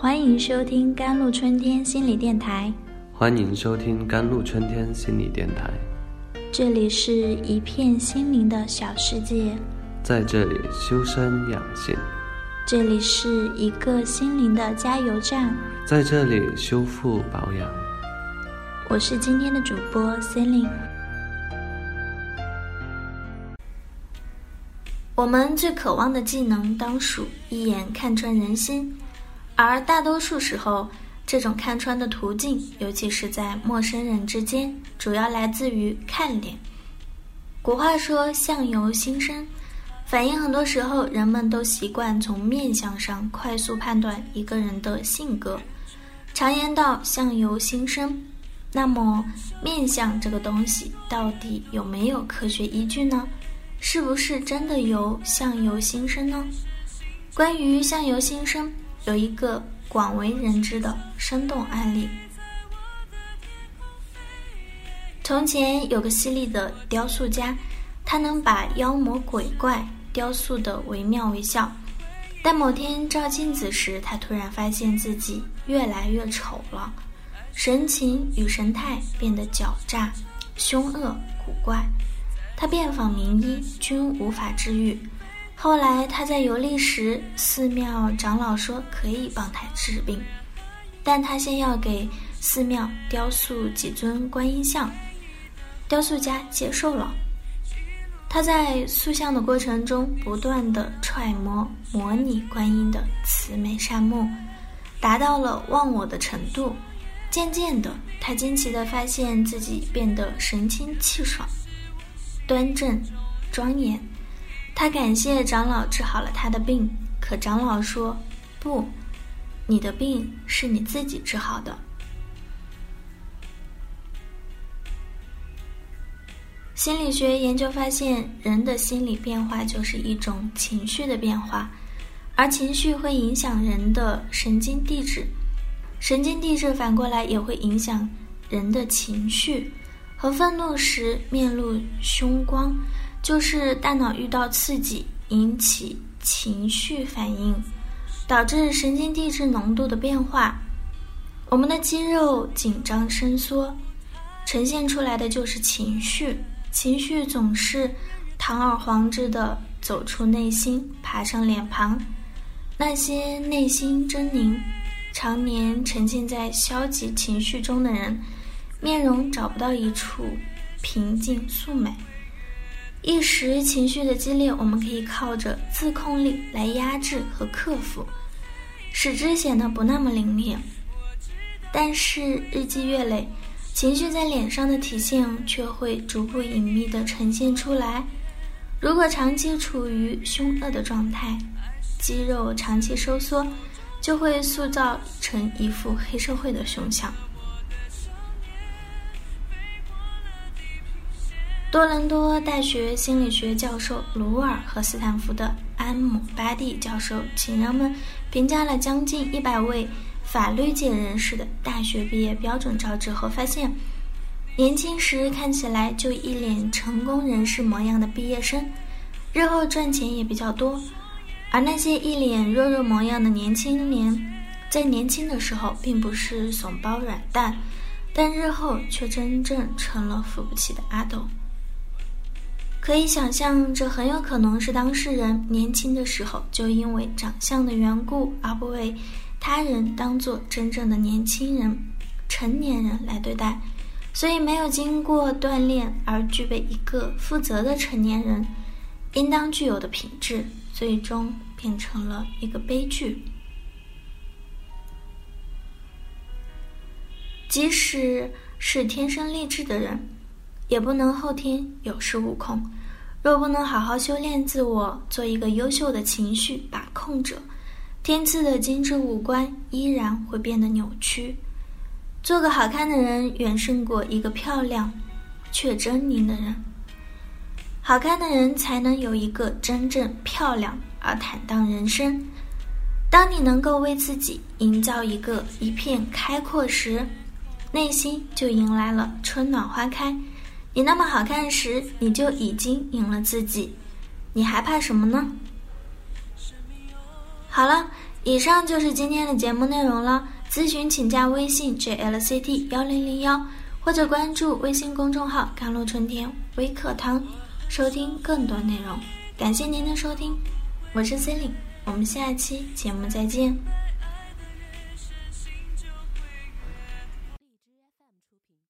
欢迎收听甘露春天心理电台。欢迎收听甘露春天心理电台。这里是一片心灵的小世界，在这里修身养性，这里是一个心灵的加油站，在这里修复保养。我是今天的主播 Celine。我们最渴望的技能，当属一眼看穿人心。而大多数时候，这种看穿的途径，尤其是在陌生人之间，主要来自于看脸。古话说“相由心生”，反映很多时候人们都习惯从面相上快速判断一个人的性格。常言道“相由心生”，那么面相这个东西到底有没有科学依据呢？是不是真的由相由心生呢？关于相由心生。有一个广为人知的生动案例。从前有个犀利的雕塑家，他能把妖魔鬼怪雕塑得惟妙惟肖。但某天照镜子时，他突然发现自己越来越丑了，神情与神态变得狡诈、凶恶、古怪。他遍访名医，均无法治愈。后来他在游历时，寺庙长老说可以帮他治病，但他先要给寺庙雕塑几尊观音像。雕塑家接受了。他在塑像的过程中，不断的揣摩模拟观音的慈眉善目，达到了忘我的程度。渐渐的，他惊奇的发现自己变得神清气爽、端正、庄严。他感谢长老治好了他的病，可长老说：“不，你的病是你自己治好的。”心理学研究发现，人的心理变化就是一种情绪的变化，而情绪会影响人的神经递质，神经递质反过来也会影响人的情绪。和愤怒时面露凶光。就是大脑遇到刺激，引起情绪反应，导致神经递质浓度的变化。我们的肌肉紧张伸缩，呈现出来的就是情绪。情绪总是堂而皇之的走出内心，爬上脸庞。那些内心狰狞、常年沉浸在消极情绪中的人，面容找不到一处平静素美。一时情绪的激烈，我们可以靠着自控力来压制和克服，使之显得不那么凌厉。但是日积月累，情绪在脸上的体现却会逐步隐秘地呈现出来。如果长期处于凶恶的状态，肌肉长期收缩，就会塑造成一副黑社会的凶相。多伦多大学心理学教授鲁尔和斯坦福的安姆巴蒂教授，请人们评价了将近一百位法律界人士的大学毕业标准照之后，发现，年轻时看起来就一脸成功人士模样的毕业生，日后赚钱也比较多；而那些一脸弱弱模样的年轻年，在年轻的时候并不是怂包软蛋，但日后却真正成了扶不起的阿斗。可以想象，这很有可能是当事人年轻的时候就因为长相的缘故，而不为他人当做真正的年轻人、成年人来对待，所以没有经过锻炼而具备一个负责的成年人应当具有的品质，最终变成了一个悲剧。即使是天生丽质的人。也不能后天有恃无恐。若不能好好修炼自我，做一个优秀的情绪把控者，天赐的精致五官依然会变得扭曲。做个好看的人，远胜过一个漂亮却狰狞的人。好看的人才能有一个真正漂亮而坦荡人生。当你能够为自己营造一个一片开阔时，内心就迎来了春暖花开。你那么好看时，你就已经赢了自己，你还怕什么呢？好了，以上就是今天的节目内容了。咨询请加微信 jlct 幺零零幺，或者关注微信公众号“甘露春天微课堂”，收听更多内容。感谢您的收听，我是 C e l i n e 我们下期节目再见。